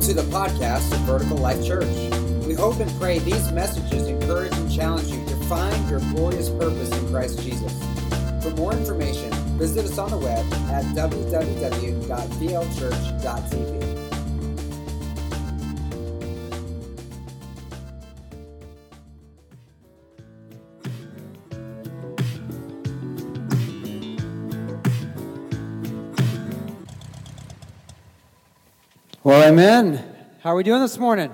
Welcome to the podcast of Vertical Life Church. We hope and pray these messages encourage and challenge you to find your glorious purpose in Christ Jesus. For more information, visit us on the web at www.vlchurch.tv. Well, amen. How are we doing this morning?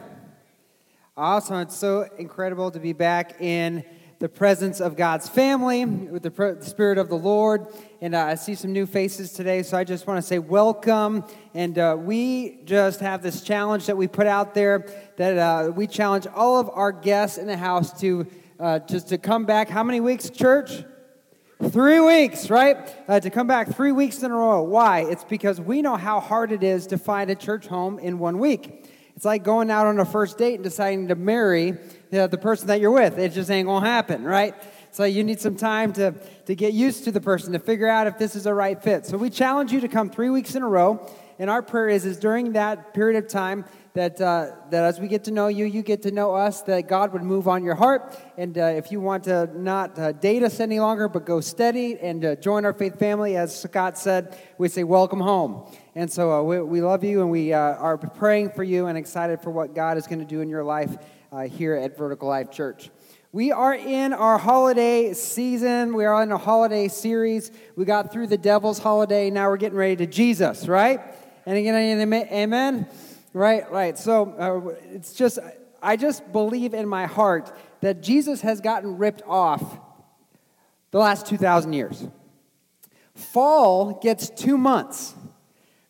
Awesome. It's so incredible to be back in the presence of God's family with the, the Spirit of the Lord. And uh, I see some new faces today, so I just want to say welcome. And uh, we just have this challenge that we put out there that uh, we challenge all of our guests in the house to uh, just to come back. How many weeks, church? Three weeks, right? Uh, to come back three weeks in a row. Why? It's because we know how hard it is to find a church home in one week. It's like going out on a first date and deciding to marry the, the person that you're with. It just ain't gonna happen, right? So you need some time to, to get used to the person, to figure out if this is a right fit. So we challenge you to come three weeks in a row. And our prayer is, is during that period of time that, uh, that as we get to know you, you get to know us, that God would move on your heart. And uh, if you want to not uh, date us any longer, but go steady and uh, join our faith family, as Scott said, we say, welcome home. And so uh, we, we, love you and we uh, are praying for you and excited for what God is going to do in your life here at Vertical Life Church. We are in our holiday season. We are in a holiday series. We got through the devil's holiday. Now we're getting ready to Jesus, right? And again, amen. Right, right. So uh, it's just, I just believe in my heart that Jesus has gotten ripped off the last 2,000 years. Fall gets two months,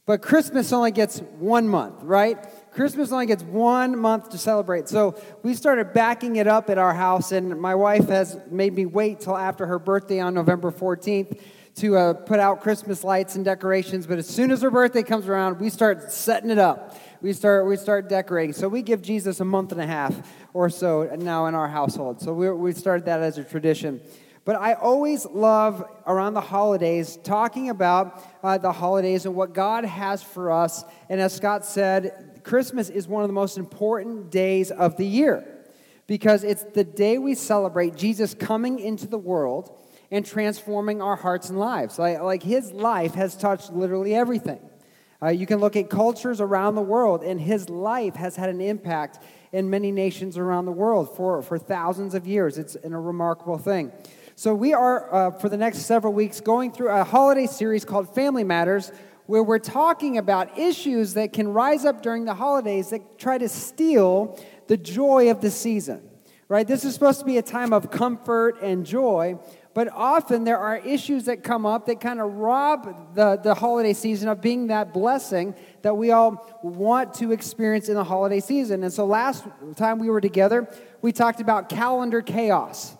but Christmas only gets one month, right? Christmas only gets one month to celebrate. So we started backing it up at our house, and my wife has made me wait till after her birthday on November 14th to uh, put out Christmas lights and decorations. But as soon as her birthday comes around, we start setting it up we start we start decorating. So we give Jesus a month and a half or so now in our household. So we we started that as a tradition. But I always love around the holidays talking about uh, the holidays and what God has for us. And as Scott said, Christmas is one of the most important days of the year because it's the day we celebrate Jesus coming into the world and transforming our hearts and lives. Like, like his life has touched literally everything. Uh, you can look at cultures around the world, and his life has had an impact in many nations around the world for, for thousands of years. It's a remarkable thing. So, we are, uh, for the next several weeks, going through a holiday series called Family Matters, where we're talking about issues that can rise up during the holidays that try to steal the joy of the season. Right? This is supposed to be a time of comfort and joy, but often there are issues that come up that kind of rob the, the holiday season of being that blessing that we all want to experience in the holiday season. And so last time we were together, we talked about calendar chaos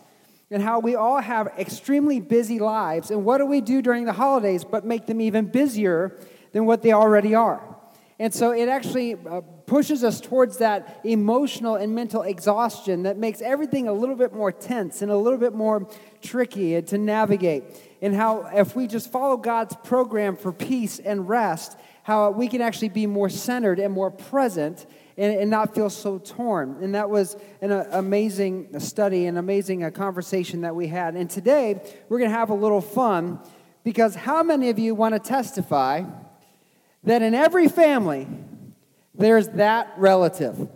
and how we all have extremely busy lives. And what do we do during the holidays but make them even busier than what they already are? And so it actually uh, pushes us towards that emotional and mental exhaustion that makes everything a little bit more tense and a little bit more tricky to navigate. And how, if we just follow God's program for peace and rest, how we can actually be more centered and more present and, and not feel so torn. And that was an uh, amazing study, an amazing uh, conversation that we had. And today, we're going to have a little fun because how many of you want to testify? That in every family, there's that relative.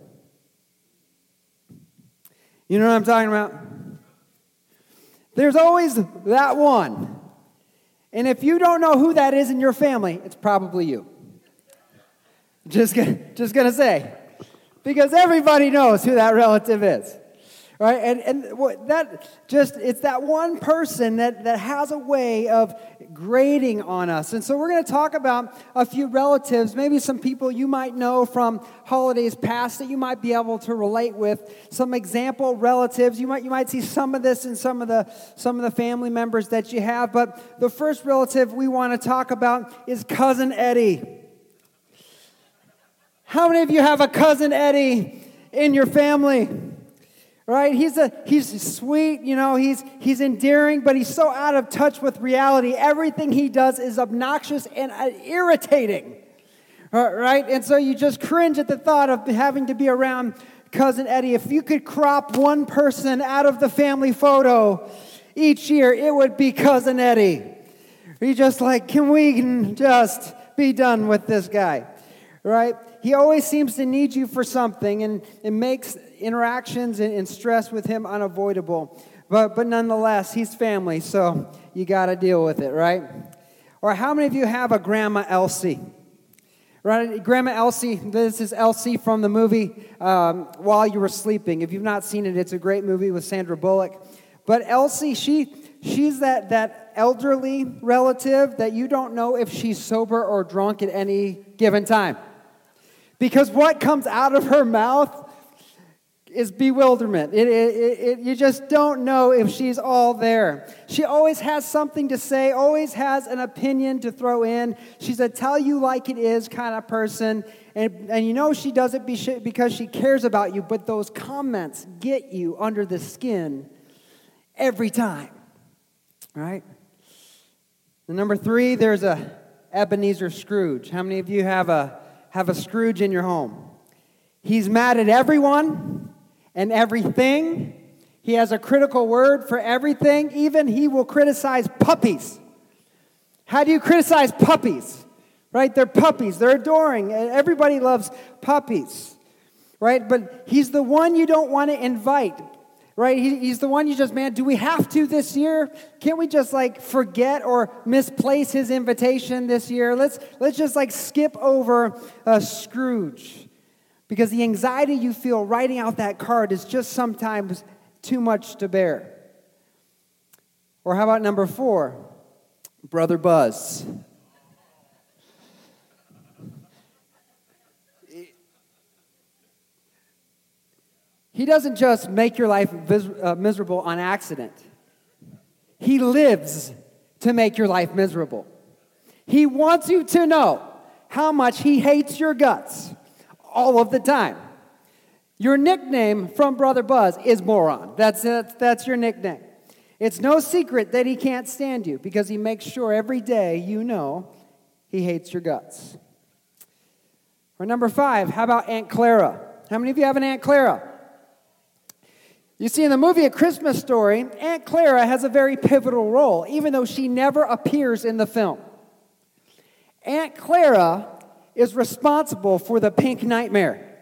You know what I'm talking about? There's always that one. And if you don't know who that is in your family, it's probably you. Just, just gonna say. Because everybody knows who that relative is right? And, and that just, it's that one person that, that has a way of grading on us. And so we're going to talk about a few relatives, maybe some people you might know from holidays past that you might be able to relate with, some example relatives. You might, you might see some of this in some of, the, some of the family members that you have. But the first relative we want to talk about is Cousin Eddie. How many of you have a Cousin Eddie in your family? Right he's a he's sweet you know he's he's endearing but he's so out of touch with reality everything he does is obnoxious and uh, irritating Uh, right? And so you just cringe at the thought of having to be around cousin Eddie. If you could crop one person out of the family photo each year, it would be cousin Eddie. You just like, can we just be done with this guy? Right? He always seems to need you for something, and it makes interactions and, and stress with him unavoidable. But, but nonetheless, he's family, so you got to deal with it, right? Or how many of you have a Grandma Elsie? Right, Grandma Elsie, this is Elsie from the movie um, While You Were Sleeping. If you've not seen it, it's a great movie with Sandra Bullock. But Elsie, she, she's that, that elderly relative that you don't know if she's sober or drunk at any given time. Because what comes out of her mouth is bewilderment. It, it, it, you just don't know if she's all there. She always has something to say, always has an opinion to throw in. She's a tell you like it is kind of person. And, and you know she does it because she cares about you, but those comments get you under the skin every time. Right? And number three, there's a Ebenezer Scrooge. How many of you have a, have a Scrooge in your home? He's mad at everyone and everything. He has a critical word for everything. Even he will criticize puppies. How do you criticize puppies? Right? They're puppies. They're adoring. Everybody loves puppies. Right? But he's the one you don't want to invite. Right? he's the one you just, man, do we have to this year? Can't we just like forget or misplace his invitation this year? Let's, let's just like skip over Scrooge. Because the anxiety you feel writing out that card is just sometimes too much to bear. Or how about number four? Brother Buzz. He doesn't just make your life uh, miserable on accident. He lives to make your life miserable. He wants you to know how much he hates your guts all of the time. Your nickname from Brother Buzz is Moron. That's, that's, that's your nickname. It's no secret that he can't stand you because he makes sure every day you know he hates your guts. Or number five, how about Aunt Clara? How many of you have an Aunt Clara? You see, in the movie A Christmas Story, Aunt Clara has a very pivotal role, even though she never appears in the film. Aunt Clara is responsible for the pink nightmare,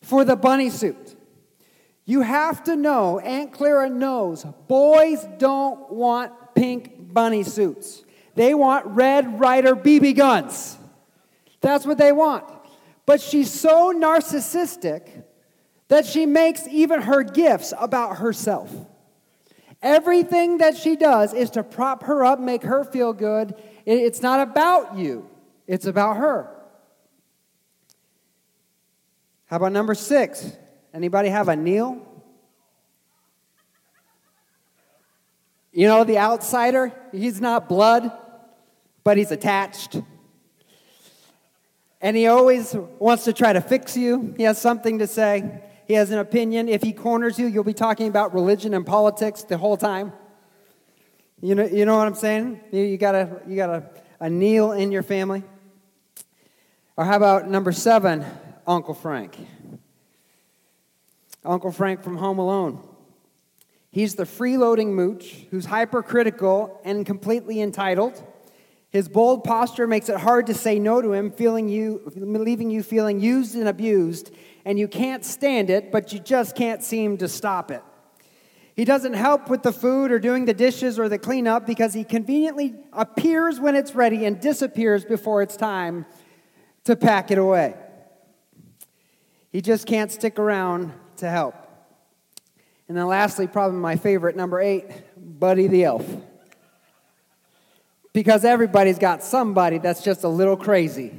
for the bunny suit. You have to know, Aunt Clara knows, boys don't want pink bunny suits. They want Red Ryder BB guns. That's what they want. But she's so narcissistic that she makes even her gifts about herself. Everything that she does is to prop her up, make her feel good. It's not about you, it's about her. How about number six? Anybody have a Neil? You know, the outsider, he's not blood, but he's attached. And he always wants to try to fix you. He has something to say. He has an opinion. If he corners you, you'll be talking about religion and politics the whole time. You know, you know what I'm saying? You, you got, a, you got a, a Neil in your family. Or how about number seven? Uncle Frank. Uncle Frank from Home Alone. He's the freeloading mooch who's hypercritical and completely entitled. His bold posture makes it hard to say no to him, feeling you, leaving you feeling used and abused, and you can't stand it, but you just can't seem to stop it. He doesn't help with the food or doing the dishes or the cleanup because he conveniently appears when it's ready and disappears before it's time to pack it away. He just can't stick around to help. And then, lastly, probably my favorite, number eight, Buddy the Elf. Because everybody's got somebody that's just a little crazy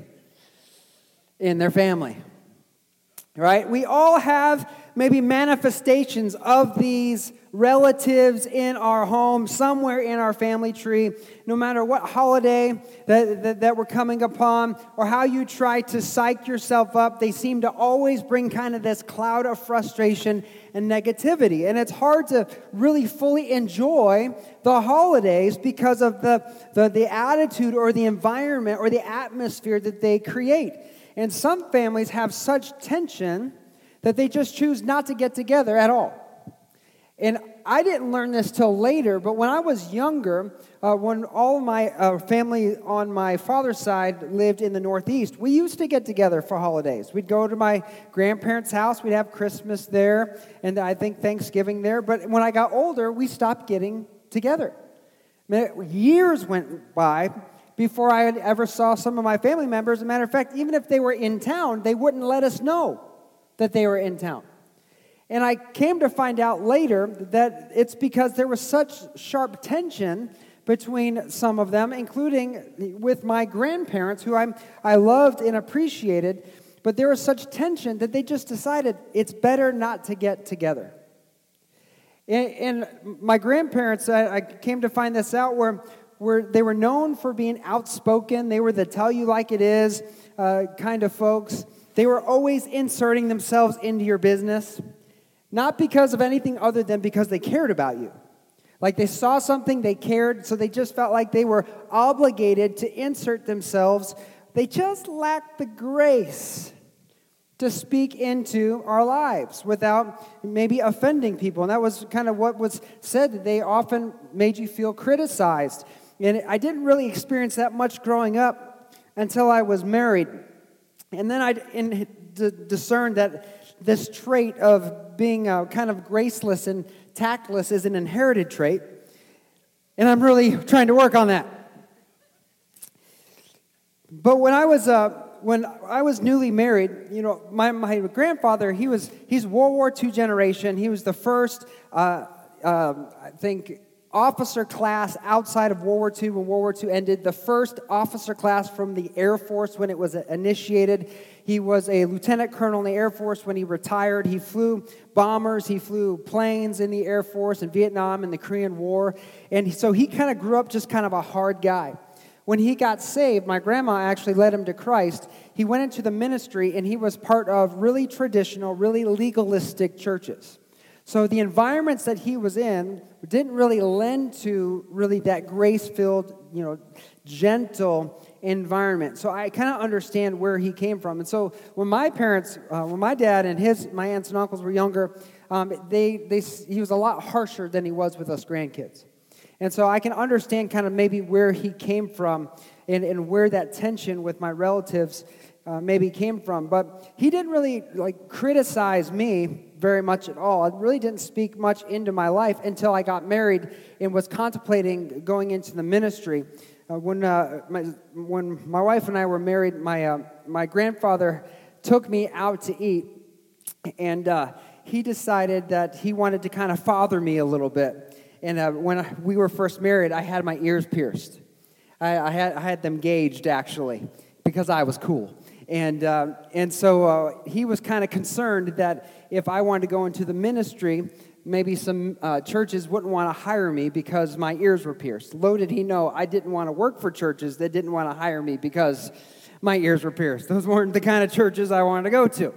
in their family. Right? We all have maybe manifestations of these relatives in our home, somewhere in our family tree, no matter what holiday that, that, that, we're coming upon or how you try to psych yourself up, they seem to always bring kind of this cloud of frustration and negativity. And it's hard to really fully enjoy the holidays because of the, the, the attitude or the environment or the atmosphere that they create. And some families have such tension that they just choose not to get together at all. And I didn't learn this till later, but when I was younger, uh, when all my uh, family on my father's side lived in the Northeast, we used to get together for holidays. We'd go to my grandparents' house, we'd have Christmas there, and I think Thanksgiving there. But when I got older, we stopped getting together. Years went by before I ever saw some of my family members. As a matter of fact, even if they were in town, they wouldn't let us know that they were in town. And I came to find out later that it's because there was such sharp tension between some of them, including with my grandparents, who I'm, I loved and appreciated. But there was such tension that they just decided it's better not to get together. And, and my grandparents, I, I, came to find this out, were, were they were known for being outspoken. They were the tell you like it is uh, kind of folks. They were always inserting themselves into your business. Not because of anything other than because they cared about you. Like they saw something, they cared, so they just felt like they were obligated to insert themselves. They just lacked the grace to speak into our lives without maybe offending people. And that was kind of what was said, they often made you feel criticized. And I didn't really experience that much growing up until I was married. And then I discerned that this trait of being uh, kind of graceless and tactless is an inherited trait. And I'm really trying to work on that. But when I was, uh, when I was newly married, you know, my, my grandfather, he was, he's World War II generation. He was the first, uh, uh, I think, officer class outside of World War II when World War II ended, the first officer class from the Air Force when it was initiated. He was a lieutenant colonel in the Air Force when he retired. He flew bombers, he flew planes in the Air Force in Vietnam and the Korean War. And so he kind of grew up just kind of a hard guy. When he got saved, my grandma actually led him to Christ. He went into the ministry and he was part of really traditional, really legalistic churches. So the environments that he was in didn't really lend to really that grace-filled, you know, gentle environment. So I kind of understand where he came from. And so when my parents, uh, when my dad and his, my aunts and uncles were younger, um, they, they, he was a lot harsher than he was with us grandkids. And so I can understand kind of maybe where he came from and, and where that tension with my relatives uh, maybe came from. But he didn't really like criticize me very much at all. It really didn't speak much into my life until I got married and was contemplating going into the ministry. Uh, when, uh, my, when my wife and I were married, my, uh, my grandfather took me out to eat, and uh, he decided that he wanted to kind of father me a little bit. And uh, when I, we were first married, I had my ears pierced. I, I, had, I had them gauged, actually, because I was cool. And, uh, and so he was kind of concerned that if I wanted to go into the ministry, maybe some uh, churches wouldn't want to hire me because my ears were pierced. Little did he know I didn't want to work for churches that didn't want to hire me because my ears were pierced. Those weren't the kind of churches I wanted to go to.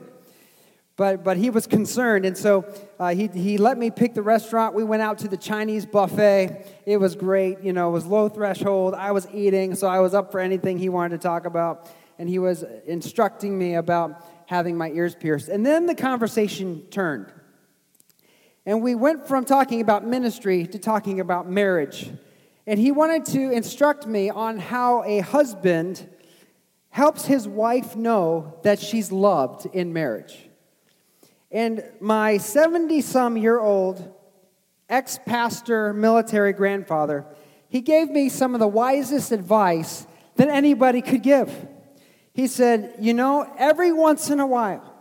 But, but he was concerned, and so uh, he, he let me pick the restaurant. We went out to the Chinese buffet. It was great. You know, it was low threshold. I was eating, so I was up for anything he wanted to talk about. And he was instructing me about having my ears pierced. And then the conversation turned. And we went from talking about ministry to talking about marriage. And he wanted to instruct me on how a husband helps his wife know that she's loved in marriage. And my 70 some year old ex pastor military grandfather, he gave me some of the wisest advice that anybody could give. He said, You know, every once in a while,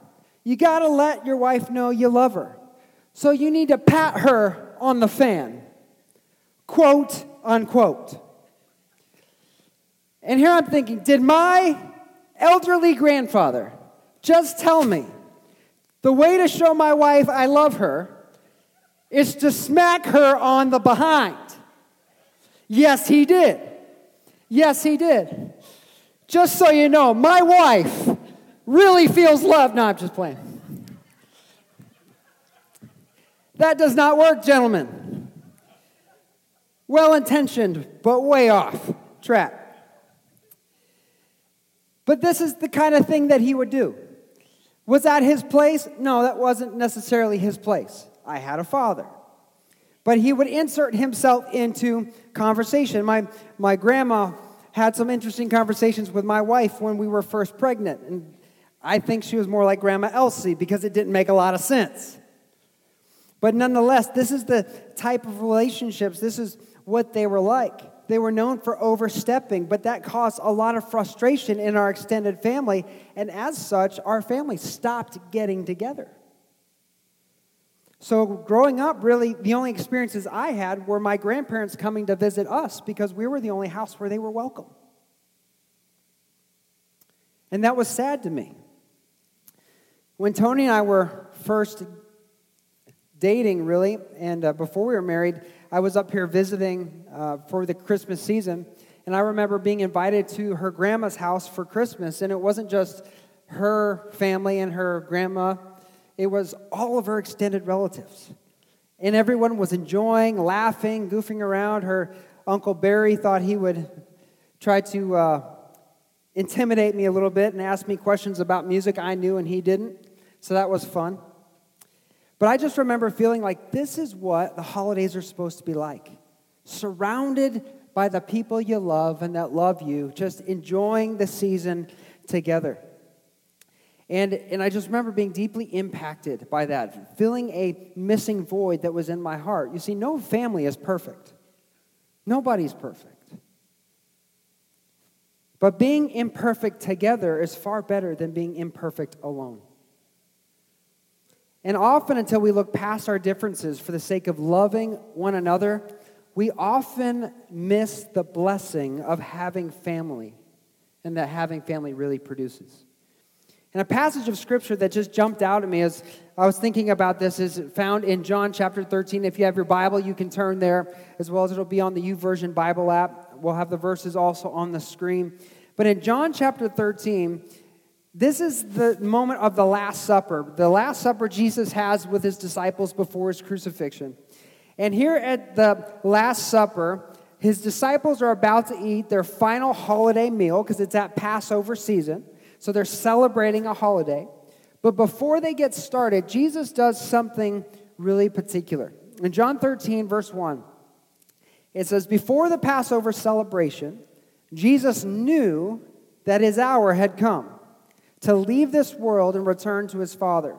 you got to let your wife know you love her. So you need to pat her on the fan. Quote, unquote. And here I'm thinking, did my elderly grandfather just tell me The way to show my wife I love her is to smack her on the behind. Yes, he did. Yes, he did. Just so you know, my wife really feels love. No, I'm just playing. That does not work, gentlemen. Well intentioned, but way off track. But this is the kind of thing that he would do. Was that his place? No, that wasn't necessarily his place. I had a father. But he would insert himself into conversation. My, my grandma had some interesting conversations with my wife when we were first pregnant. And I think she was more like Grandma Elsie because it didn't make a lot of sense. But nonetheless, this is the type of relationships, this is what they were like. They were known for overstepping, but that caused a lot of frustration in our extended family. And as such, our family stopped getting together. So, growing up, really, the only experiences I had were my grandparents coming to visit us because we were the only house where they were welcome. And that was sad to me. When Tony and I were first dating, really, and uh, before we were married, I was up here visiting uh, for the Christmas season. And I remember being invited to her grandma's house for Christmas. And it wasn't just her family and her grandma it was all of her extended relatives. And everyone was enjoying, laughing, goofing around. Her Uncle Barry thought he would try to uh, intimidate me a little bit and ask me questions about music I knew and he didn't. So that was fun. But I just remember feeling like this is what the holidays are supposed to be like surrounded by the people you love and that love you, just enjoying the season together. And, and I just remember being deeply impacted by that, feeling a missing void that was in my heart. You see, no family is perfect, nobody's perfect. But being imperfect together is far better than being imperfect alone. And often, until we look past our differences for the sake of loving one another, we often miss the blessing of having family and that having family really produces. And a passage of scripture that just jumped out at me as I was thinking about this is found in John chapter 13. If you have your Bible, you can turn there, as well as it'll be on the YouVersion Bible app. We'll have the verses also on the screen. But in John chapter 13, this is the moment of the Last Supper. The Last Supper Jesus has with his disciples before his crucifixion. And here at the Last Supper, his disciples are about to eat their final holiday meal because it's at Passover season. So they're celebrating a holiday. But before they get started, Jesus does something really particular. In John 13, verse 1, it says, Before the Passover celebration, Jesus knew that his hour had come to leave this world and return to his Father.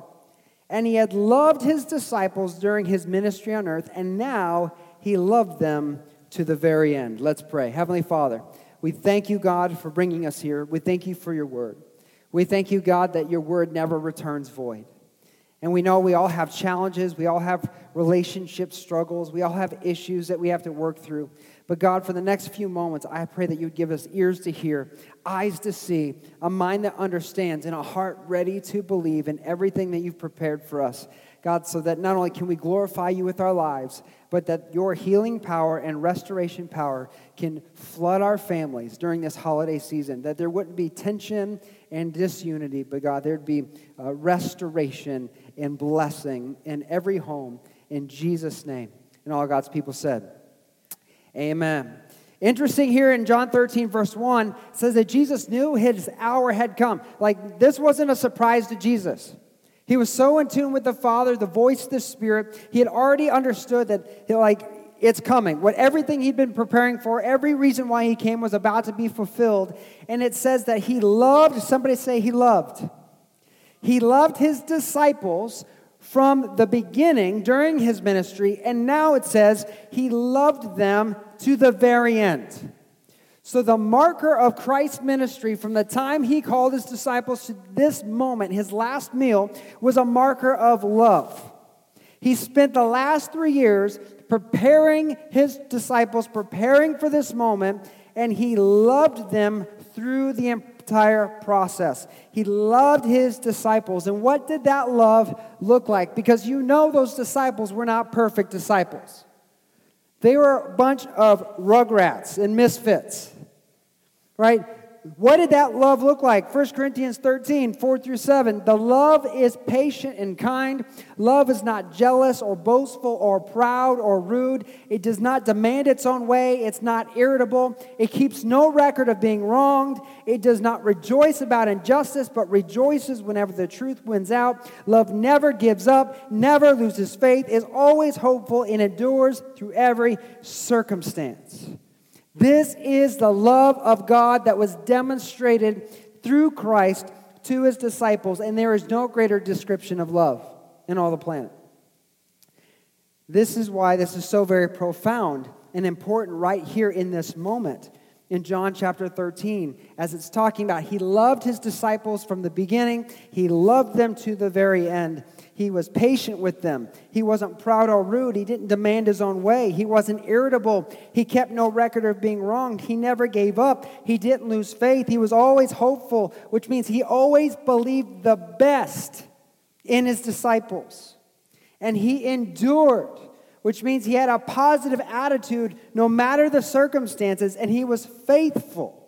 And he had loved his disciples during his ministry on earth, and now he loved them to the very end. Let's pray. Heavenly Father, we thank you, God, for bringing us here. We thank you for your word. We thank you, God, that your word never returns void. And we know we all have challenges, we all have relationship struggles, we all have issues that we have to work through. But God, for the next few moments, I pray that you would give us ears to hear, eyes to see, a mind that understands, and a heart ready to believe in everything that you've prepared for us. God, so that not only can we glorify you with our lives, but that your healing power and restoration power can flood our families during this holiday season, that there wouldn't be tension and disunity, but God, there'd be uh, restoration and blessing in every home in Jesus' name. And all God's people said, Amen. Interesting here in John 13, verse 1, says that Jesus knew his hour had come. Like, this wasn't a surprise to Jesus. He was so in tune with the Father, the voice the Spirit. He had already understood that, like, it's coming. What everything he'd been preparing for, every reason why he came was about to be fulfilled. And it says that he loved, somebody say he loved. He loved his disciples from the beginning during his ministry, and now it says he loved them to the very end. So, the marker of Christ's ministry from the time he called his disciples to this moment, his last meal, was a marker of love. He spent the last three years preparing his disciples, preparing for this moment, and he loved them through the entire process. He loved his disciples. And what did that love look like? Because you know those disciples were not perfect disciples. They were a bunch of rugrats and misfits, right? What did that love look like? 1 Corinthians 13, 4 through 7. The love is patient and kind. Love is not jealous or boastful or proud or rude. It does not demand its own way. It's not irritable. It keeps no record of being wronged. It does not rejoice about injustice, but rejoices whenever the truth wins out. Love never gives up, never loses faith, is always hopeful, and endures through every circumstance. This is the love of God that was demonstrated through Christ to his disciples, and there is no greater description of love in all the planet. This is why this is so very profound and important right here in this moment in John chapter 13, as it's talking about he loved his disciples from the beginning, he loved them to the very end. He was patient with them. He wasn't proud or rude. He didn't demand his own way. He wasn't irritable. He kept no record of being wronged. He never gave up. He didn't lose faith. He was always hopeful, which means he always believed the best in his disciples. And he endured, which means he had a positive attitude no matter the circumstances, and he was faithful.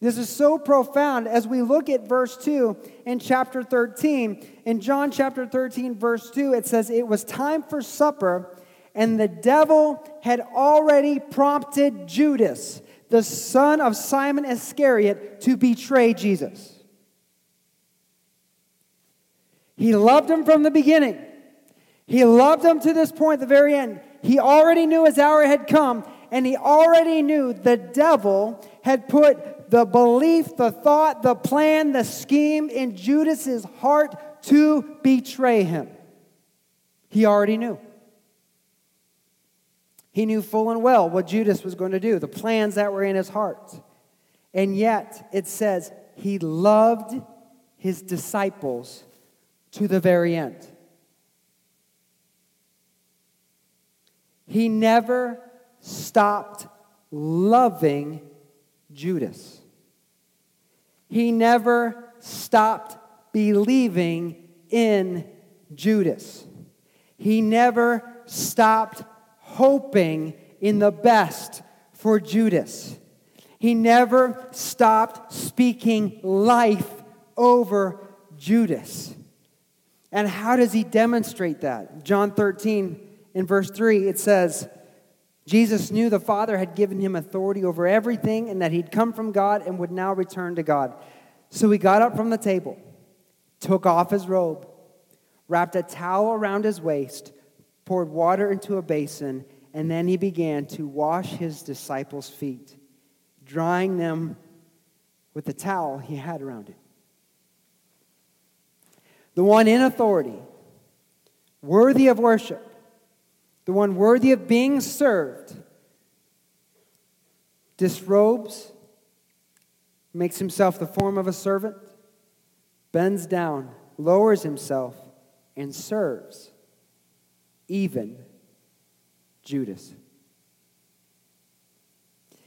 This is so profound as we look at verse 2 in chapter 13. In John chapter 13, verse 2, it says, It was time for supper, and the devil had already prompted Judas, the son of Simon Iscariot, to betray Jesus. He loved him from the beginning. He loved him to this point, the very end. He already knew his hour had come, and he already knew the devil had put the belief, the thought, the plan, the scheme in Judas's heart to betray him. He already knew. He knew full and well what Judas was going to do, the plans that were in his heart. And yet, it says he loved his disciples to the very end. He never stopped loving Judas. He never stopped believing in Judas. He never stopped hoping in the best for Judas. He never stopped speaking life over Judas. And how does he demonstrate that? John 13, in verse 3, it says, Jesus knew the Father had given him authority over everything and that he'd come from God and would now return to God. So he got up from the table, took off his robe, wrapped a towel around his waist, poured water into a basin, and then he began to wash his disciples' feet, drying them with the towel he had around it. The one in authority, worthy of worship, the one worthy of being served, disrobes, makes himself the form of a servant, bends down, lowers himself, and serves, even Judas.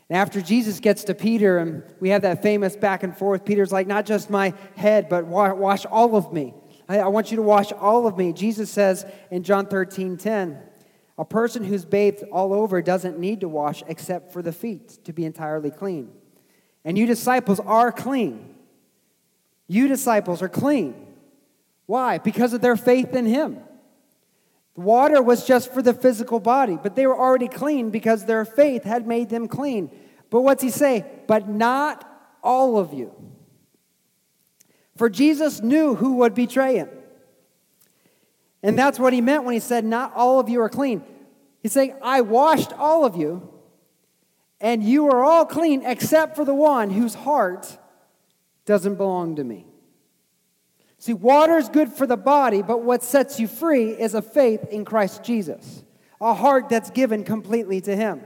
And after Jesus gets to Peter, and we have that famous back and forth, Peter's like, Not just my head, but wash all of me. I want you to wash all of me. Jesus says in John 13 10, a person who's bathed all over doesn't need to wash except for the feet to be entirely clean. And you disciples are clean. You disciples are clean. Why? Because of their faith in Him. The water was just for the physical body, but they were already clean because their faith had made them clean. But what's He say? But not all of you. For Jesus knew who would betray Him. And that's what he meant when he said, Not all of you are clean. He's saying, I washed all of you, and you are all clean except for the one whose heart doesn't belong to me. See, water is good for the body, but what sets you free is a faith in Christ Jesus, a heart that's given completely to Him.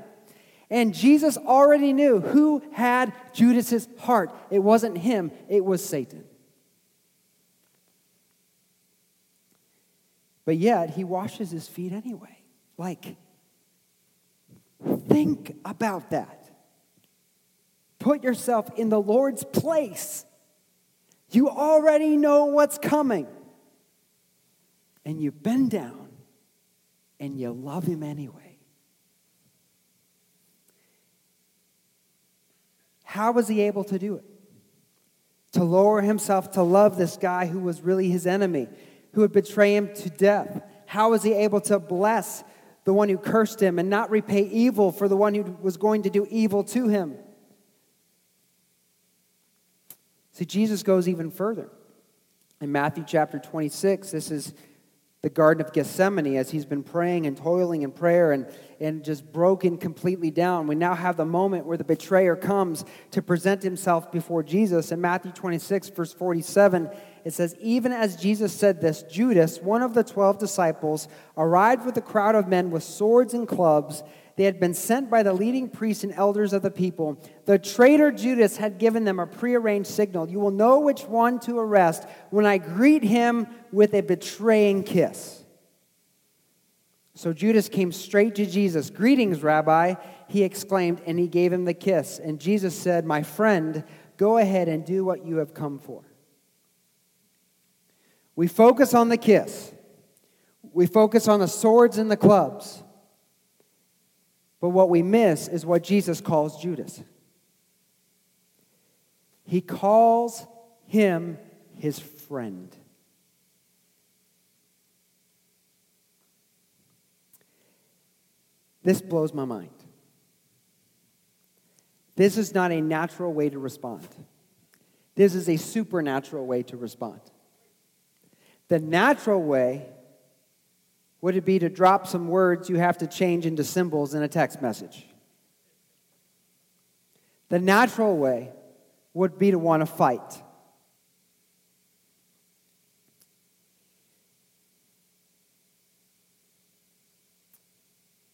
And Jesus already knew who had Judas's heart. It wasn't him, it was Satan. But yet, he washes his feet anyway. Like, think about that. put yourself in the Lord's place. You already know what's coming. And you bend down and you love him anyway. How was he able to do it? To lower himself to love this guy who was really his enemy, who would betray him to death. How was he able to bless the one who cursed him and not repay evil for the one who was going to do evil to him? See, Jesus goes even further. In Matthew chapter 26, this is the Garden of Gethsemane as he's been praying and toiling in prayer and, and just broken completely down. We now have the moment where the betrayer comes to present himself before Jesus. In Matthew 26, verse 47, it says, Even as Jesus said this, Judas, one of the twelve disciples, arrived with a crowd of men with swords and clubs. They had been sent by the leading priests and elders of the people. The traitor Judas had given them a prearranged signal. You will know which one to arrest when I greet him with a betraying kiss. So Judas came straight to Jesus. Greetings, Rabbi, he exclaimed, and he gave him the kiss. And Jesus said, My friend, go ahead and do what you have come for. We focus on the kiss, we focus on the swords and the clubs. But what we miss is what Jesus calls Judas. He calls him his friend. This blows my mind. This is not a natural way to respond. This is a supernatural way to respond. The natural way would it be to drop some words you have to change into symbols in a text message? The natural way would be to want to fight.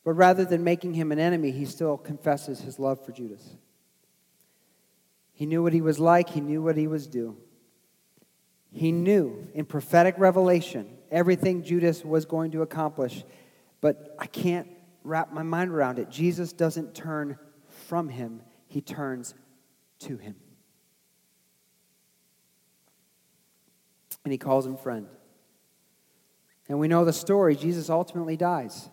But rather than making him an enemy, he still confesses his love for Judas. He knew what he was like, he knew what he was due. He knew in prophetic revelation everything Judas was going to accomplish, but I can't wrap my mind around it. Jesus doesn't turn from him, he turns to him. And he calls him friend. And we know the story. Jesus ultimately dies.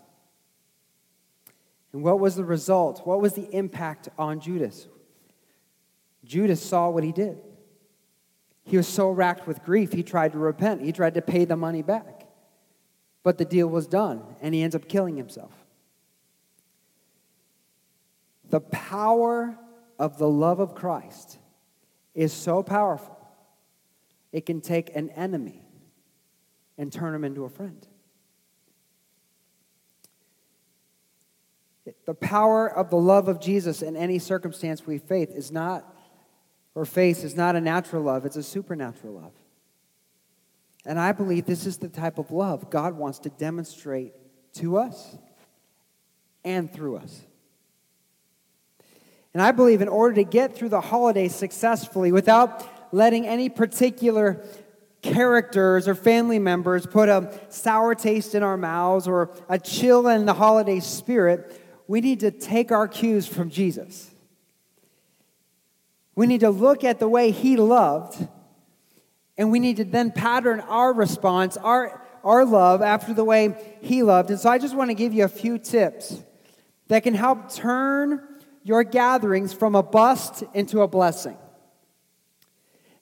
And what was the result? What was the impact on Judas? Judas saw what he did. He was so racked with grief, he tried to repent. He tried to pay the money back. But the deal was done, and he ends up killing himself. The power of the love of Christ is so powerful, it can take an enemy and turn him into a friend. The power of the love of Jesus in any circumstance we face is not or face is not a natural love, it's a supernatural love. And I believe this is the type of love God wants to demonstrate to us and through us. And I believe in order to get through the holidays successfully without letting any particular characters or family members put a sour taste in our mouths or a chill in the holiday spirit, we need to take our cues from Jesus. We need to look at the way he loved, and we need to then pattern our response, our, our love, after the way he loved. And so I just want to give you a few tips that can help turn your gatherings from a bust into a blessing.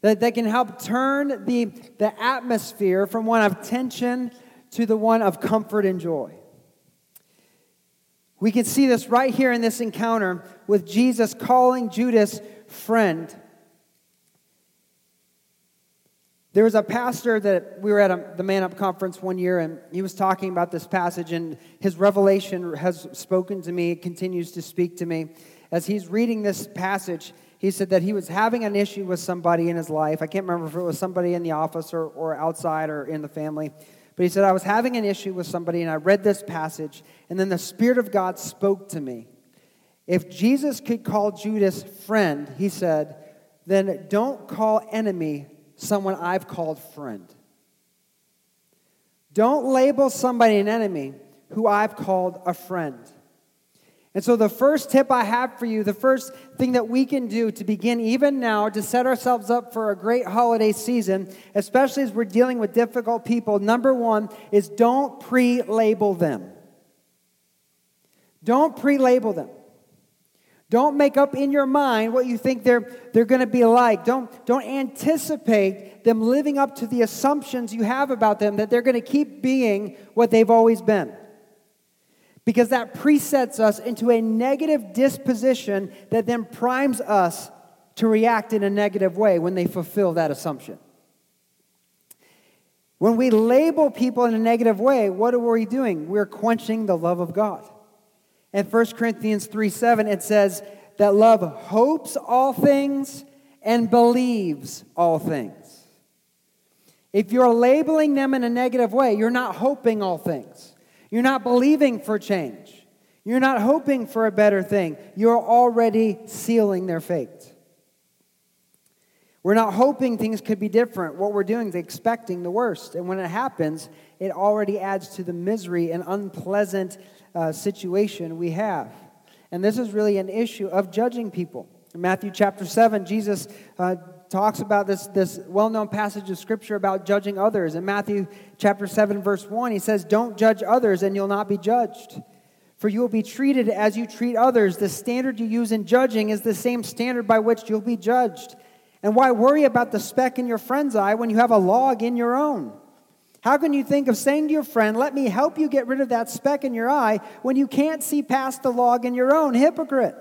That, that can help turn the, the atmosphere from one of tension to the one of comfort and joy. We can see this right here in this encounter with Jesus calling Judas friend. There was a pastor that we were at a, the Man Up conference one year, and he was talking about this passage, and his revelation has spoken to me, continues to speak to me. As he's reading this passage, he said that he was having an issue with somebody in his life. I can't remember if it was somebody in the office or, or outside or in the family. But he said, I was having an issue with somebody, and I read this passage, and then the Spirit of God spoke to me. If Jesus could call Judas friend, he said, then don't call enemy someone I've called friend. Don't label somebody an enemy who I've called a friend. And so, the first tip I have for you, the first thing that we can do to begin even now to set ourselves up for a great holiday season, especially as we're dealing with difficult people, number one is don't pre label them. Don't pre label them. Don't make up in your mind what you think they're, they're going to be like. Don't, don't anticipate them living up to the assumptions you have about them that they're going to keep being what they've always been. Because that presets us into a negative disposition that then primes us to react in a negative way when they fulfill that assumption. When we label people in a negative way, what are we doing? We're quenching the love of God. In 1 Corinthians 3 7, it says that love hopes all things and believes all things. If you're labeling them in a negative way, you're not hoping all things. You're not believing for change. You're not hoping for a better thing. You're already sealing their fate. We're not hoping things could be different. What we're doing is expecting the worst. And when it happens, it already adds to the misery and unpleasant uh, situation we have. And this is really an issue of judging people. In Matthew chapter 7, Jesus uh, talks about this, this well known passage of scripture about judging others. In Matthew chapter 7, verse 1, he says, Don't judge others, and you'll not be judged. For you will be treated as you treat others. The standard you use in judging is the same standard by which you'll be judged. And why worry about the speck in your friend's eye when you have a log in your own? How can you think of saying to your friend, Let me help you get rid of that speck in your eye, when you can't see past the log in your own? Hypocrite.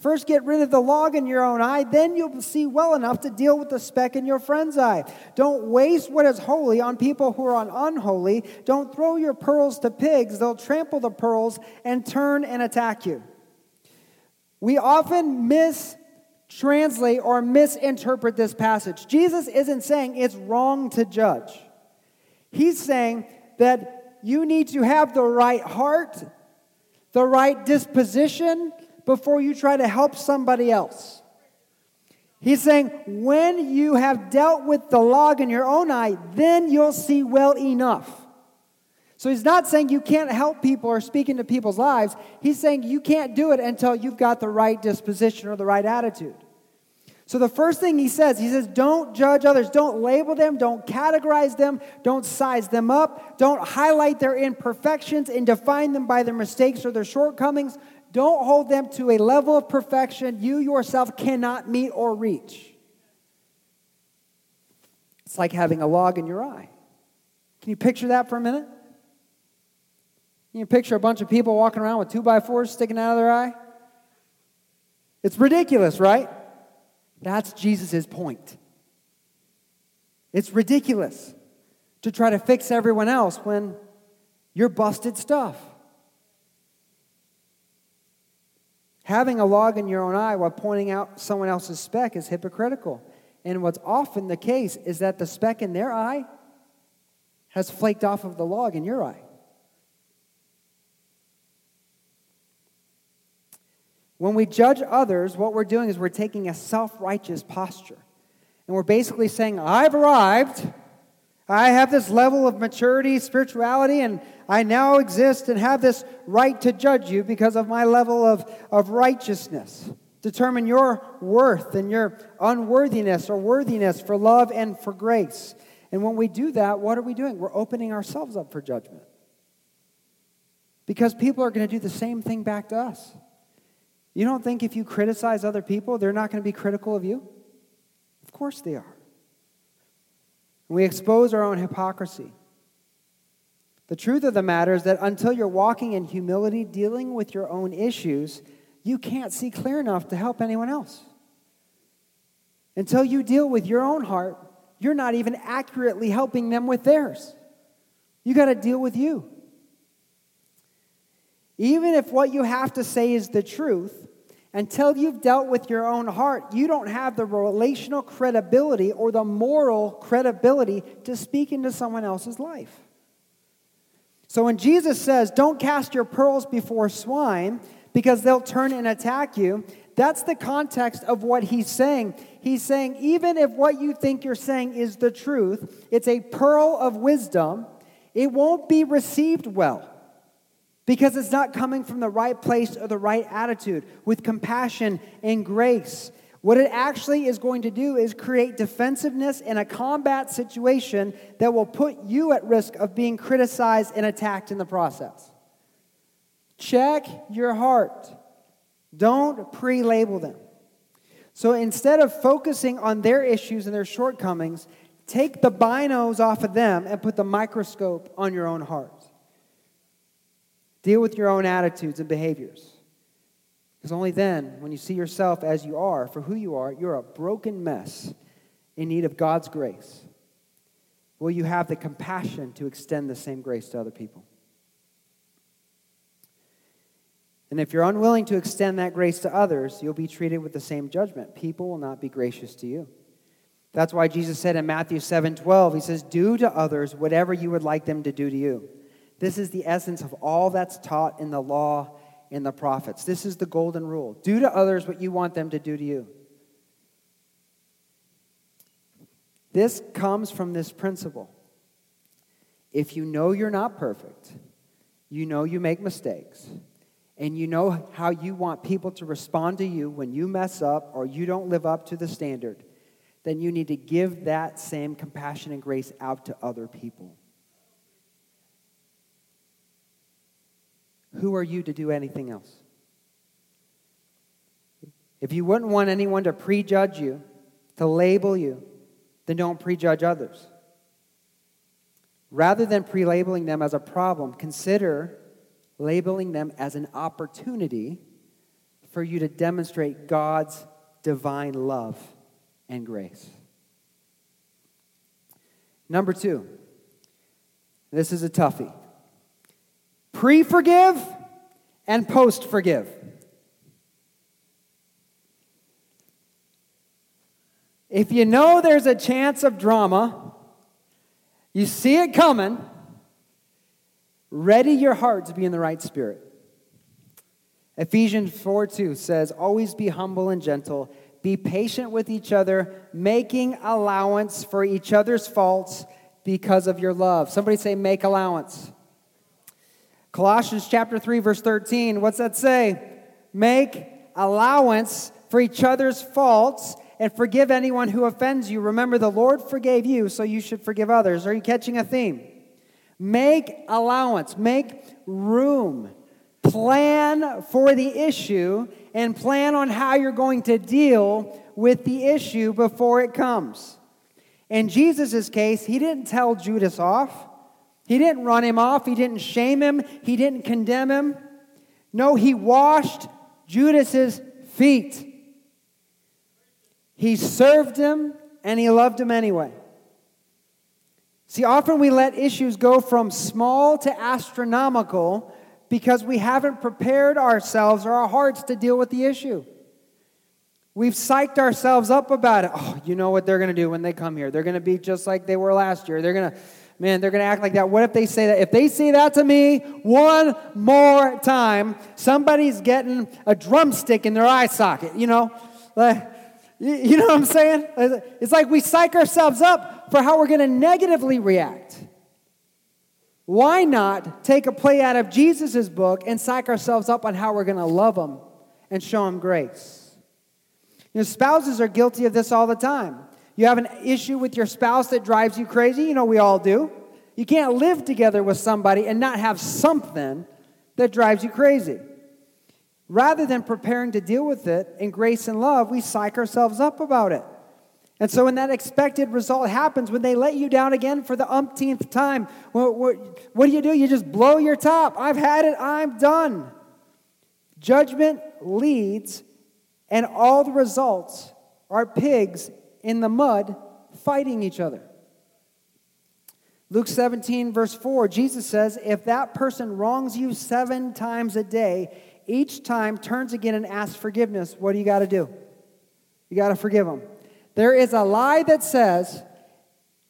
First, get rid of the log in your own eye, then you'll see well enough to deal with the speck in your friend's eye. Don't waste what is holy on people who are on unholy. Don't throw your pearls to pigs, they'll trample the pearls and turn and attack you. We often mistranslate or misinterpret this passage. Jesus isn't saying it's wrong to judge. He's saying that you need to have the right heart, the right disposition before you try to help somebody else. He's saying, when you have dealt with the log in your own eye, then you'll see well enough. So he's not saying you can't help people or speak into people's lives. He's saying you can't do it until you've got the right disposition or the right attitude. So the first thing he says, he says, don't judge others. Don't label them. Don't categorize them. Don't size them up. Don't highlight their imperfections and define them by their mistakes or their shortcomings. Don't hold them to a level of perfection you yourself cannot meet or reach. It's like having a log in your eye. Can you picture that for a minute? Can you picture a bunch of people walking around with two by fours sticking out of their eye? It's ridiculous, right? That's Jesus' point. It's ridiculous to try to fix everyone else when you're busted stuff. Having a log in your own eye while pointing out someone else's speck is hypocritical. And what's often the case is that the speck in their eye has flaked off of the log in your eye. When we judge others, what we're doing is we're taking a self righteous posture. And we're basically saying, I've arrived. I have this level of maturity, spirituality, and I now exist and have this right to judge you because of my level of, of righteousness. Determine your worth and your unworthiness or worthiness for love and for grace. And when we do that, what are we doing? We're opening ourselves up for judgment. Because people are going to do the same thing back to us. You don't think if you criticize other people, they're not going to be critical of you? Of course they are. We expose our own hypocrisy. The truth of the matter is that until you're walking in humility, dealing with your own issues, you can't see clear enough to help anyone else. Until you deal with your own heart, you're not even accurately helping them with theirs. You got to deal with you. Even if what you have to say is the truth, until you've dealt with your own heart, you don't have the relational credibility or the moral credibility to speak into someone else's life. So when Jesus says, Don't cast your pearls before swine because they'll turn and attack you, that's the context of what he's saying. He's saying, even if what you think you're saying is the truth, it's a pearl of wisdom, it won't be received well because it's not coming from the right place or the right attitude with compassion and grace. What it actually is going to do is create defensiveness in a combat situation that will put you at risk of being criticized and attacked in the process. Check your heart. Don't pre label them. So instead of focusing on their issues and their shortcomings, take the binos off of them and put the microscope on your own heart. Deal with your own attitudes and behaviors. Because only then, when you see yourself as you are, for who you are, you're a broken mess in need of God's grace. Will you have the compassion to extend the same grace to other people? And if you're unwilling to extend that grace to others, you'll be treated with the same judgment. People will not be gracious to you. That's why Jesus said in Matthew 7 12, He says, Do to others whatever you would like them to do to you. This is the essence of all that's taught in the law and the prophets. This is the golden rule do to others what you want them to do to you. This comes from this principle. If you know you're not perfect, you know you make mistakes, and you know how you want people to respond to you when you mess up or you don't live up to the standard, then you need to give that same compassion and grace out to other people. Who are you to do anything else? If you wouldn't want anyone to prejudge you, to label you, then don't prejudge others. Rather than pre labeling them as a problem, consider labeling them as an opportunity for you to demonstrate God's divine love and grace. Number two, this is a toughie pre forgive and post forgive. If you know there's a chance of drama, you see it coming, Ready your heart to be in the right spirit. Ephesians 4 2 says, Always be humble and gentle, be patient with each other, making allowance for each other's faults because of your love. Somebody say, Make allowance. Colossians chapter 3, verse 13, what's that say? Make allowance for each other's faults and forgive anyone who offends you. Remember, the Lord forgave you, so you should forgive others. Are you catching a theme? Make allowance, make room, plan for the issue, and plan on how you're going to deal with the issue before it comes. In Jesus' case, he didn't tell Judas off. He didn't run him off. He didn't shame him. He didn't condemn him. No, he washed Judas's feet. He served him and he loved him anyway. See, often we let issues go from small to astronomical because we haven't prepared ourselves or our hearts to deal with the issue. We've psyched ourselves up about it. Oh, you know what they're going to do when they come here? They're going to be just like they were last year. They're going to, man, they're going to act like that. What if they say that? If they say that to me one more time, somebody's getting a drumstick in their eye socket, you know? Like, you know what I'm saying? It's like we psych ourselves up for how we're going to negatively react. Why not take a play out of Jesus' book and psych ourselves up on how we're going to love them and show them grace? You know, spouses are guilty of this all the time. You have an issue with your spouse that drives you crazy. You know, we all do. You can't live together with somebody and not have something that drives you crazy. Rather than preparing to deal with it in grace and love, we psych ourselves up about it. And so when that expected result happens, when they let you down again for the umpteenth time, what, what, what do you do? You just blow your top. I've had it, I'm done. Judgment leads, and all the results are pigs in the mud fighting each other. Luke 17, verse 4, Jesus says, If that person wrongs you seven times a day, each time turns again and asks forgiveness, what do you got to do? You got to forgive them. There is a lie that says,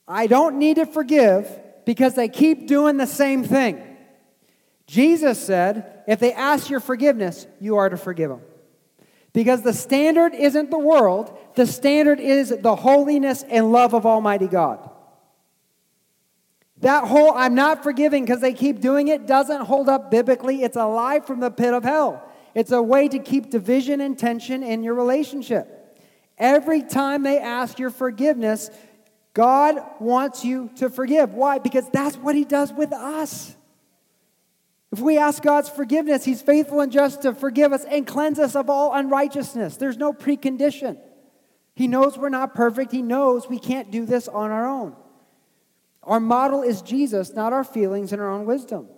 I don't need to forgive because they keep doing the same thing. Jesus said, if they ask your forgiveness, you are to forgive them. Because the standard isn't the world, the standard is the holiness and love of Almighty God. That whole I'm not forgiving because they keep doing it doesn't hold up biblically. It's a lie from the pit of hell. It's a way to keep division and tension in your relationship. Every time they ask your forgiveness, God wants you to forgive. Why? Because that's what He does with us. If we ask God's forgiveness, He's faithful and just to forgive us and cleanse us of all unrighteousness. There's no precondition. He knows we're not perfect, He knows we can't do this on our own. Our model is Jesus, not our feelings and our own wisdom.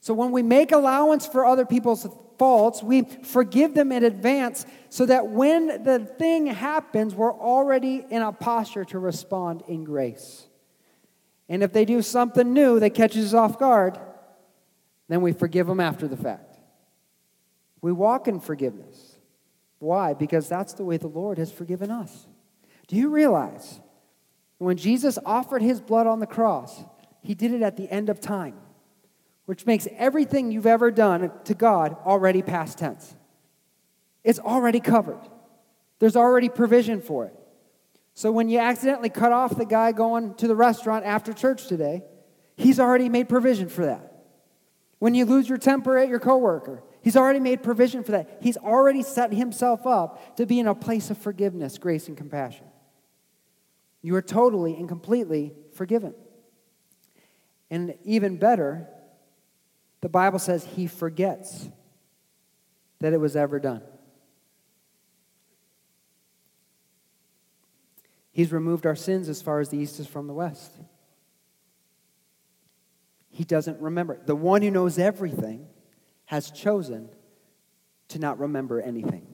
So when we make allowance for other people's faults, we forgive them in advance so that when the thing happens, we're already in a posture to respond in grace. And if they do something new that catches us off guard, then we forgive them after the fact. We walk in forgiveness. Why? Because that's the way the Lord has forgiven us. Do you realize when Jesus offered his blood on the cross, he did it at the end of time, which makes everything you've ever done to God already past tense. It's already covered, there's already provision for it. So when you accidentally cut off the guy going to the restaurant after church today, he's already made provision for that. When you lose your temper at your coworker, he's already made provision for that. He's already set himself up to be in a place of forgiveness, grace, and compassion. You are totally and completely forgiven. And even better, the Bible says he forgets that it was ever done. He's removed our sins as far as the east is from the west. He doesn't remember. The one who knows everything has chosen to not remember anything.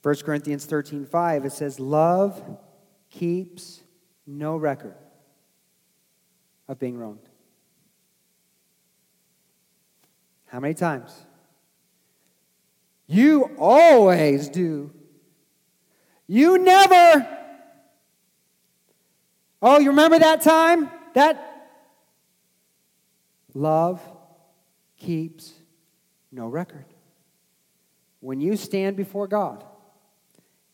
1 Corinthians 13 5, it says, Love keeps no record of being wronged. How many times? You always do. You never. Oh, you remember that time? That love keeps no record. When you stand before God,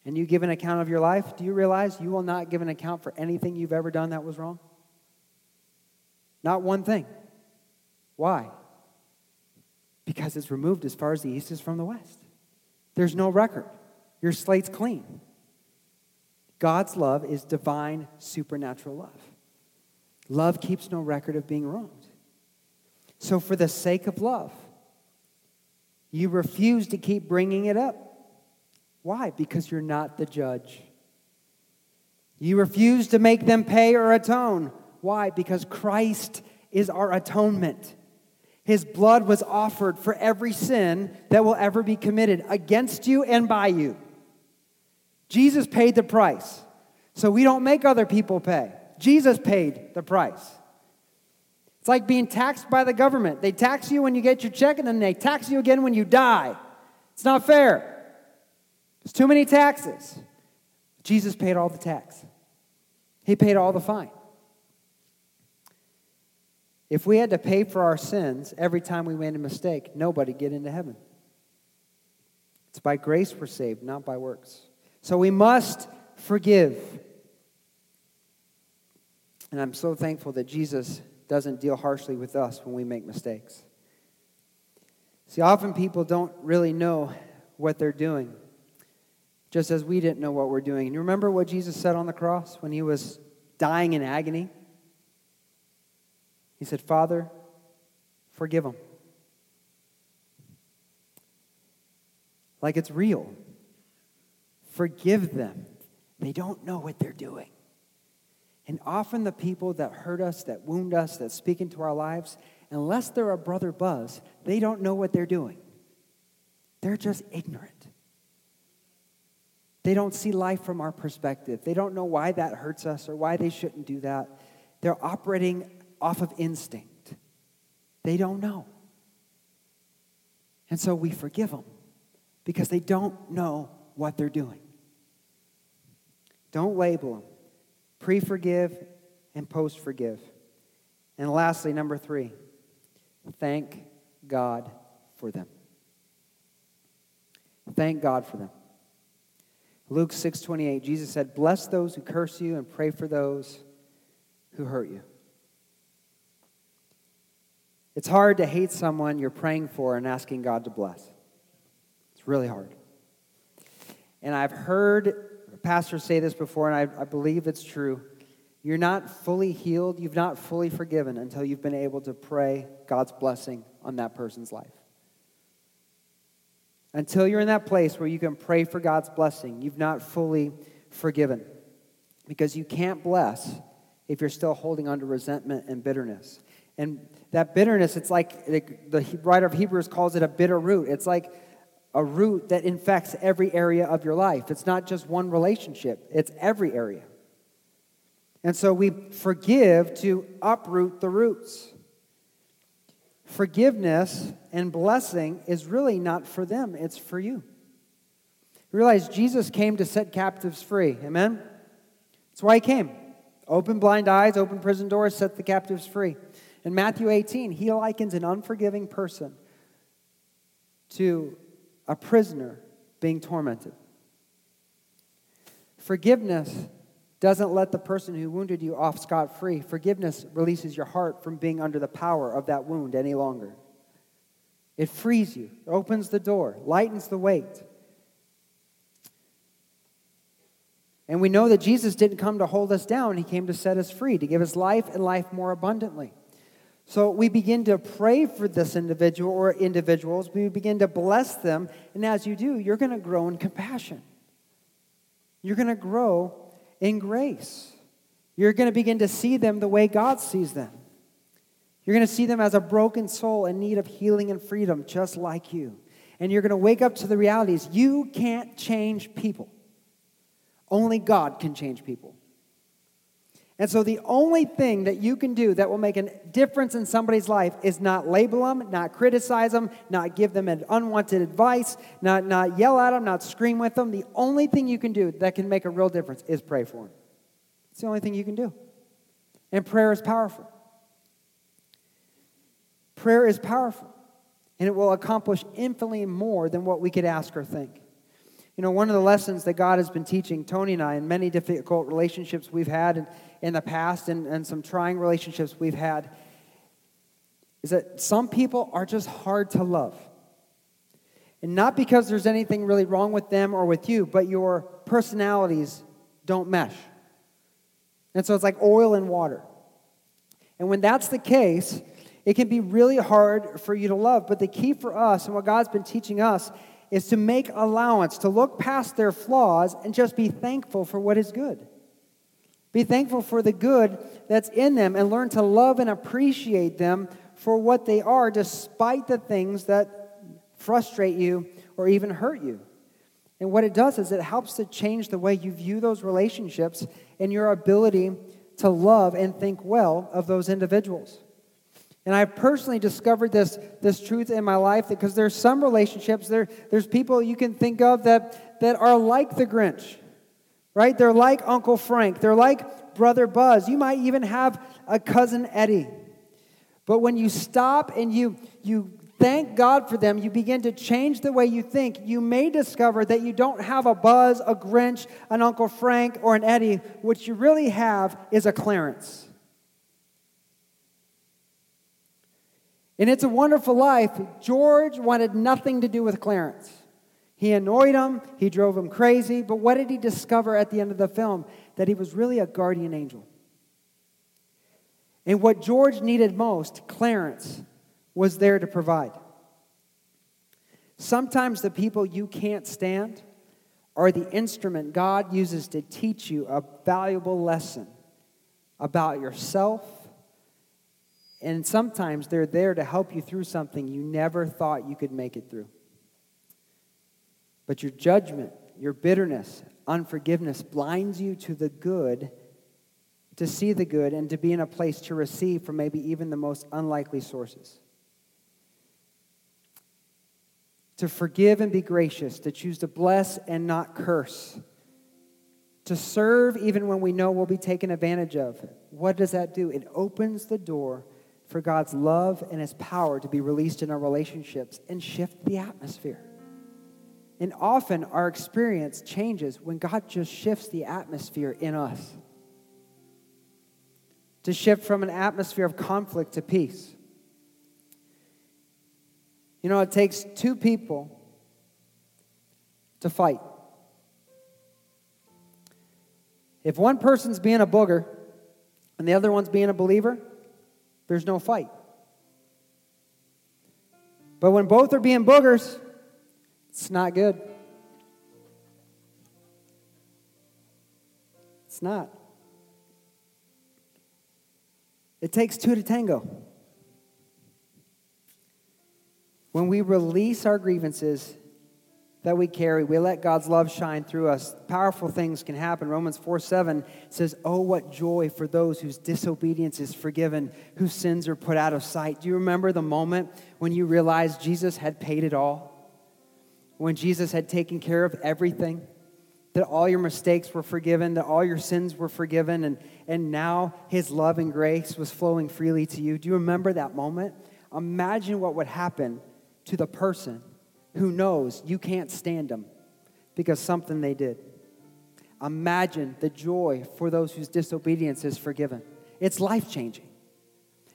and you give an account of your life, do you realize you will not give an account for anything you've ever done that was wrong? Not one thing. Why? Because it's removed as far as the east is from the west. There's no record. Your slate's clean. God's love is divine, supernatural love. Love keeps no record of being wronged. So, for the sake of love, you refuse to keep bringing it up. Why? Because you're not the judge. You refuse to make them pay or atone. Why? Because Christ is our atonement. His blood was offered for every sin that will ever be committed against you and by you. Jesus paid the price. So we don't make other people pay. Jesus paid the price. It's like being taxed by the government. They tax you when you get your check and then they tax you again when you die. It's not fair. There's too many taxes. Jesus paid all the tax, He paid all the fine. If we had to pay for our sins every time we made a mistake, nobody get into heaven. It's by grace we're saved, not by works. So we must forgive. And I'm so thankful that Jesus doesn't deal harshly with us when we make mistakes. See, often people don't really know what they're doing just as we didn't know what we're doing. And you remember what Jesus said on the cross when he was dying in agony? He said, Father, forgive them. Like it's real. Forgive them. They don't know what they're doing. And often the people that hurt us, that wound us, that speak into our lives, unless they're a brother Buzz, they don't know what they're doing. They're just ignorant. They don't see life from our perspective. They don't know why that hurts us or why they shouldn't do that. They're operating off of instinct. They don't know. And so we forgive them because they don't know what they're doing. Don't label them. Pre forgive and post forgive. And lastly, number three, thank God for them. Thank God for them. Luke 6:28 Jesus said, "Bless those who curse you and pray for those who hurt you. It's hard to hate someone you're praying for and asking God to bless. It's really hard. And I've heard pastors say this before, and I, I believe it's true. You're not fully healed, you've not fully forgiven until you've been able to pray God's blessing on that person's life. Until you're in that place where you can pray for God's blessing, you've not fully forgiven. Because you can't bless if you're still holding on to resentment and bitterness. And that bitterness, it's like the writer of Hebrews calls it a bitter root. It's like a root that infects every area of your life. It's not just one relationship, it's every area. And so we forgive to uproot the roots. Forgiveness and blessing is really not for them, it's for you. Realize Jesus came to set captives free. Amen? That's why he came. Open blind eyes, open prison doors, set the captives free. In Matthew 18, he likens an unforgiving person to a prisoner being tormented. Forgiveness doesn't let the person who wounded you off scot free. Forgiveness releases your heart from being under the power of that wound any longer. It frees you, it opens the door, lightens the weight. And we know that Jesus didn't come to hold us down, He came to set us free, to give us life and life more abundantly. So we begin to pray for this individual or individuals. We begin to bless them. And as you do, you're going to grow in compassion. You're going to grow in grace. You're going to begin to see them the way God sees them. You're going to see them as a broken soul in need of healing and freedom, just like you. And you're going to wake up to the realities you can't change people, only God can change people. And so, the only thing that you can do that will make a difference in somebody's life is not label them, not criticize them, not give them unwanted advice, not, not yell at them, not scream with them. The only thing you can do that can make a real difference is pray for them. It's the only thing you can do. And prayer is powerful. Prayer is powerful, and it will accomplish infinitely more than what we could ask or think. You know, one of the lessons that God has been teaching Tony and I in many difficult relationships we've had in, in the past and, and some trying relationships we've had is that some people are just hard to love. And not because there's anything really wrong with them or with you, but your personalities don't mesh. And so it's like oil and water. And when that's the case, it can be really hard for you to love. But the key for us and what God's been teaching us is to make allowance, to look past their flaws and just be thankful for what is good. Be thankful for the good that's in them and learn to love and appreciate them for what they are, despite the things that frustrate you or even hurt you. And what it does is it helps to change the way you view those relationships and your ability to love and think well of those individuals. And I've personally discovered this, this truth in my life because there's some relationships, there, there's people you can think of that, that are like the Grinch, right? They're like Uncle Frank, they're like Brother Buzz. You might even have a cousin Eddie. But when you stop and you, you thank God for them, you begin to change the way you think. You may discover that you don't have a Buzz, a Grinch, an Uncle Frank, or an Eddie. What you really have is a Clarence. In It's a Wonderful Life, George wanted nothing to do with Clarence. He annoyed him, he drove him crazy, but what did he discover at the end of the film? That he was really a guardian angel. And what George needed most, Clarence was there to provide. Sometimes the people you can't stand are the instrument God uses to teach you a valuable lesson about yourself and sometimes they're there to help you through something you never thought you could make it through. But your judgment, your bitterness, unforgiveness blinds you to the good, to see the good, and to be in a place to receive from maybe even the most unlikely sources. To forgive and be gracious, to choose to bless and not curse, to serve even when we know we'll be taken advantage of. What does that do? It opens the door for God's love and His power to be released in our relationships and shift the atmosphere. And often our experience changes when God just shifts the atmosphere in us. to shift from an atmosphere of conflict to peace. You know, it takes two people to fight. If one person's being a booger and the other one's being a believer, there's no fight. But when both are being boogers, it's not good. It's not. It takes two to tango. When we release our grievances that we carry, we let God's love shine through us, powerful things can happen. Romans 4 7 says, Oh, what joy for those whose disobedience is forgiven, whose sins are put out of sight. Do you remember the moment when you realized Jesus had paid it all? When Jesus had taken care of everything? That all your mistakes were forgiven, that all your sins were forgiven, and, and now his love and grace was flowing freely to you. Do you remember that moment? Imagine what would happen to the person who knows you can't stand them because something they did. Imagine the joy for those whose disobedience is forgiven. It's life changing.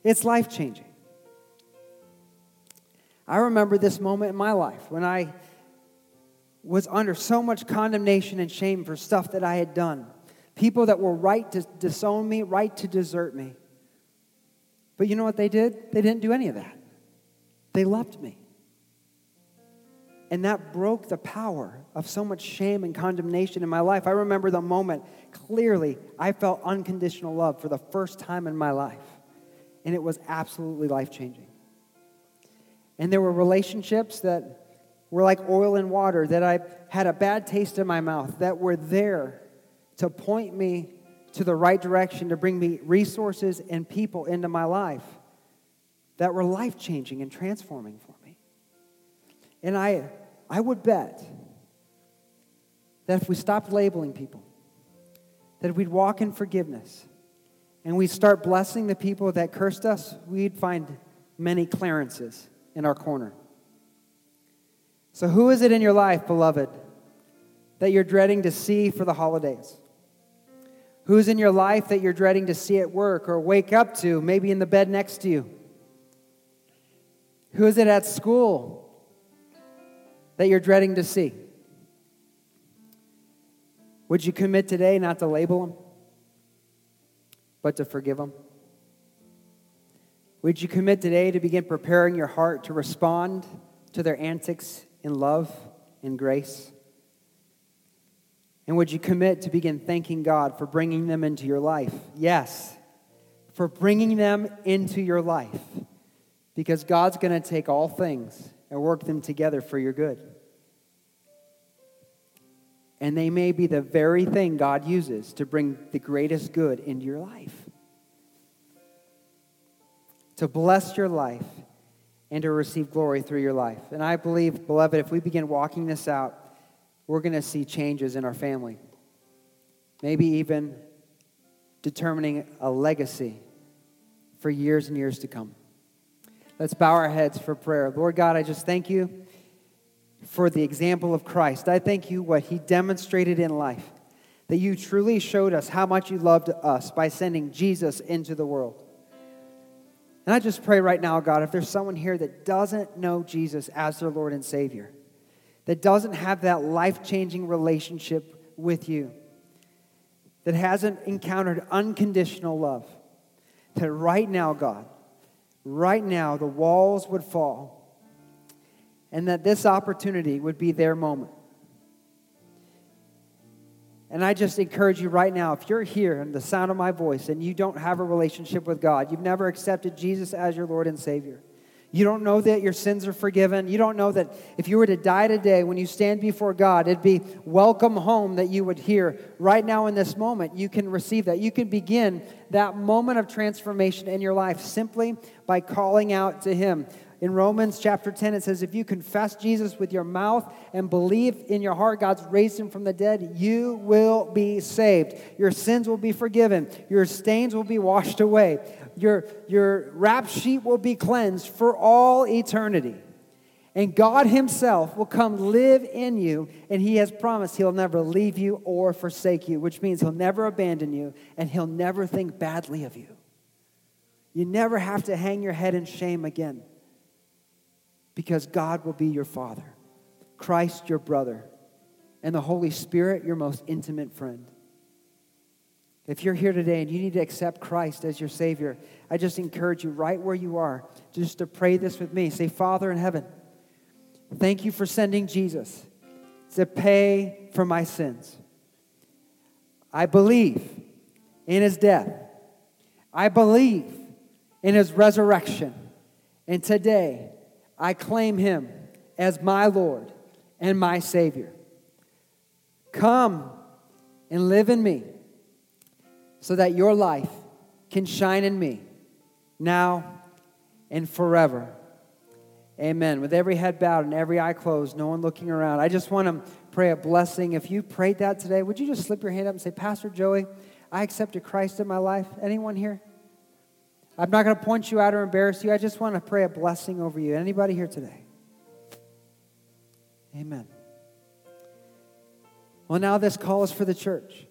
It's life changing. I remember this moment in my life when I was under so much condemnation and shame for stuff that I had done. People that were right to disown me, right to desert me. But you know what they did? They didn't do any of that. They loved me. And that broke the power of so much shame and condemnation in my life. I remember the moment clearly I felt unconditional love for the first time in my life. And it was absolutely life changing. And there were relationships that were like oil and water, that I had a bad taste in my mouth, that were there to point me to the right direction, to bring me resources and people into my life that were life changing and transforming for me. And I I would bet that if we stopped labeling people, that we'd walk in forgiveness and we'd start blessing the people that cursed us, we'd find many Clarences in our corner. So, who is it in your life, beloved, that you're dreading to see for the holidays? Who's in your life that you're dreading to see at work or wake up to, maybe in the bed next to you? Who is it at school that you're dreading to see? Would you commit today not to label them, but to forgive them? Would you commit today to begin preparing your heart to respond to their antics in love and grace? And would you commit to begin thanking God for bringing them into your life? Yes, for bringing them into your life. Because God's going to take all things and work them together for your good. And they may be the very thing God uses to bring the greatest good into your life. To bless your life and to receive glory through your life. And I believe, beloved, if we begin walking this out, we're going to see changes in our family. Maybe even determining a legacy for years and years to come. Let's bow our heads for prayer. Lord God, I just thank you for the example of Christ. I thank you what he demonstrated in life, that you truly showed us how much you loved us by sending Jesus into the world. And I just pray right now, God, if there's someone here that doesn't know Jesus as their Lord and Savior, that doesn't have that life changing relationship with you, that hasn't encountered unconditional love, that right now, God, right now the walls would fall and that this opportunity would be their moment. And I just encourage you right now if you're here in the sound of my voice and you don't have a relationship with God, you've never accepted Jesus as your Lord and Savior. You don't know that your sins are forgiven. You don't know that if you were to die today, when you stand before God, it'd be welcome home that you would hear right now in this moment. You can receive that. You can begin that moment of transformation in your life simply by calling out to Him. In Romans chapter 10, it says, If you confess Jesus with your mouth and believe in your heart God's raised him from the dead, you will be saved. Your sins will be forgiven. Your stains will be washed away. Your, your rap sheet will be cleansed for all eternity. And God Himself will come live in you, and He has promised He'll never leave you or forsake you, which means He'll never abandon you, and He'll never think badly of you. You never have to hang your head in shame again because God will be your Father, Christ your brother, and the Holy Spirit your most intimate friend. If you're here today and you need to accept Christ as your Savior, I just encourage you right where you are just to pray this with me. Say, Father in heaven, thank you for sending Jesus to pay for my sins. I believe in his death. I believe in his resurrection. And today, I claim him as my Lord and my Savior. Come and live in me so that your life can shine in me now and forever. Amen. With every head bowed and every eye closed, no one looking around, I just want to pray a blessing. If you prayed that today, would you just slip your hand up and say, Pastor Joey, I accepted Christ in my life? Anyone here? I'm not going to point you out or embarrass you. I just want to pray a blessing over you. Anybody here today? Amen. Well, now this call is for the church.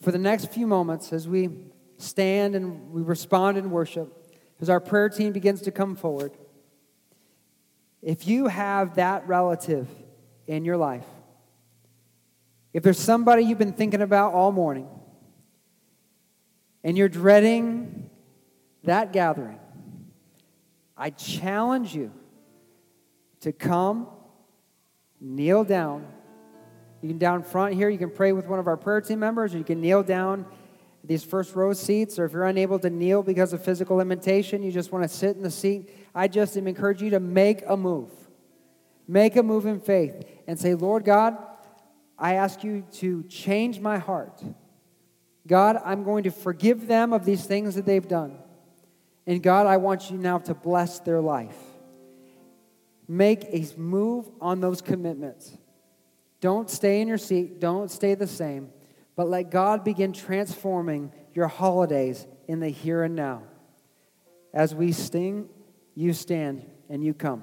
For the next few moments, as we stand and we respond in worship, as our prayer team begins to come forward, if you have that relative in your life, if there's somebody you've been thinking about all morning, and you're dreading that gathering, I challenge you to come, kneel down. You can down front here, you can pray with one of our prayer team members, or you can kneel down these first row seats, or if you're unable to kneel because of physical limitation, you just want to sit in the seat, I just encourage you to make a move. Make a move in faith and say, Lord God, I ask you to change my heart. God, I'm going to forgive them of these things that they've done. And God, I want you now to bless their life. Make a move on those commitments. Don't stay in your seat, don't stay the same but let God begin transforming your holidays in the here and now. As we sing, you stand and you come.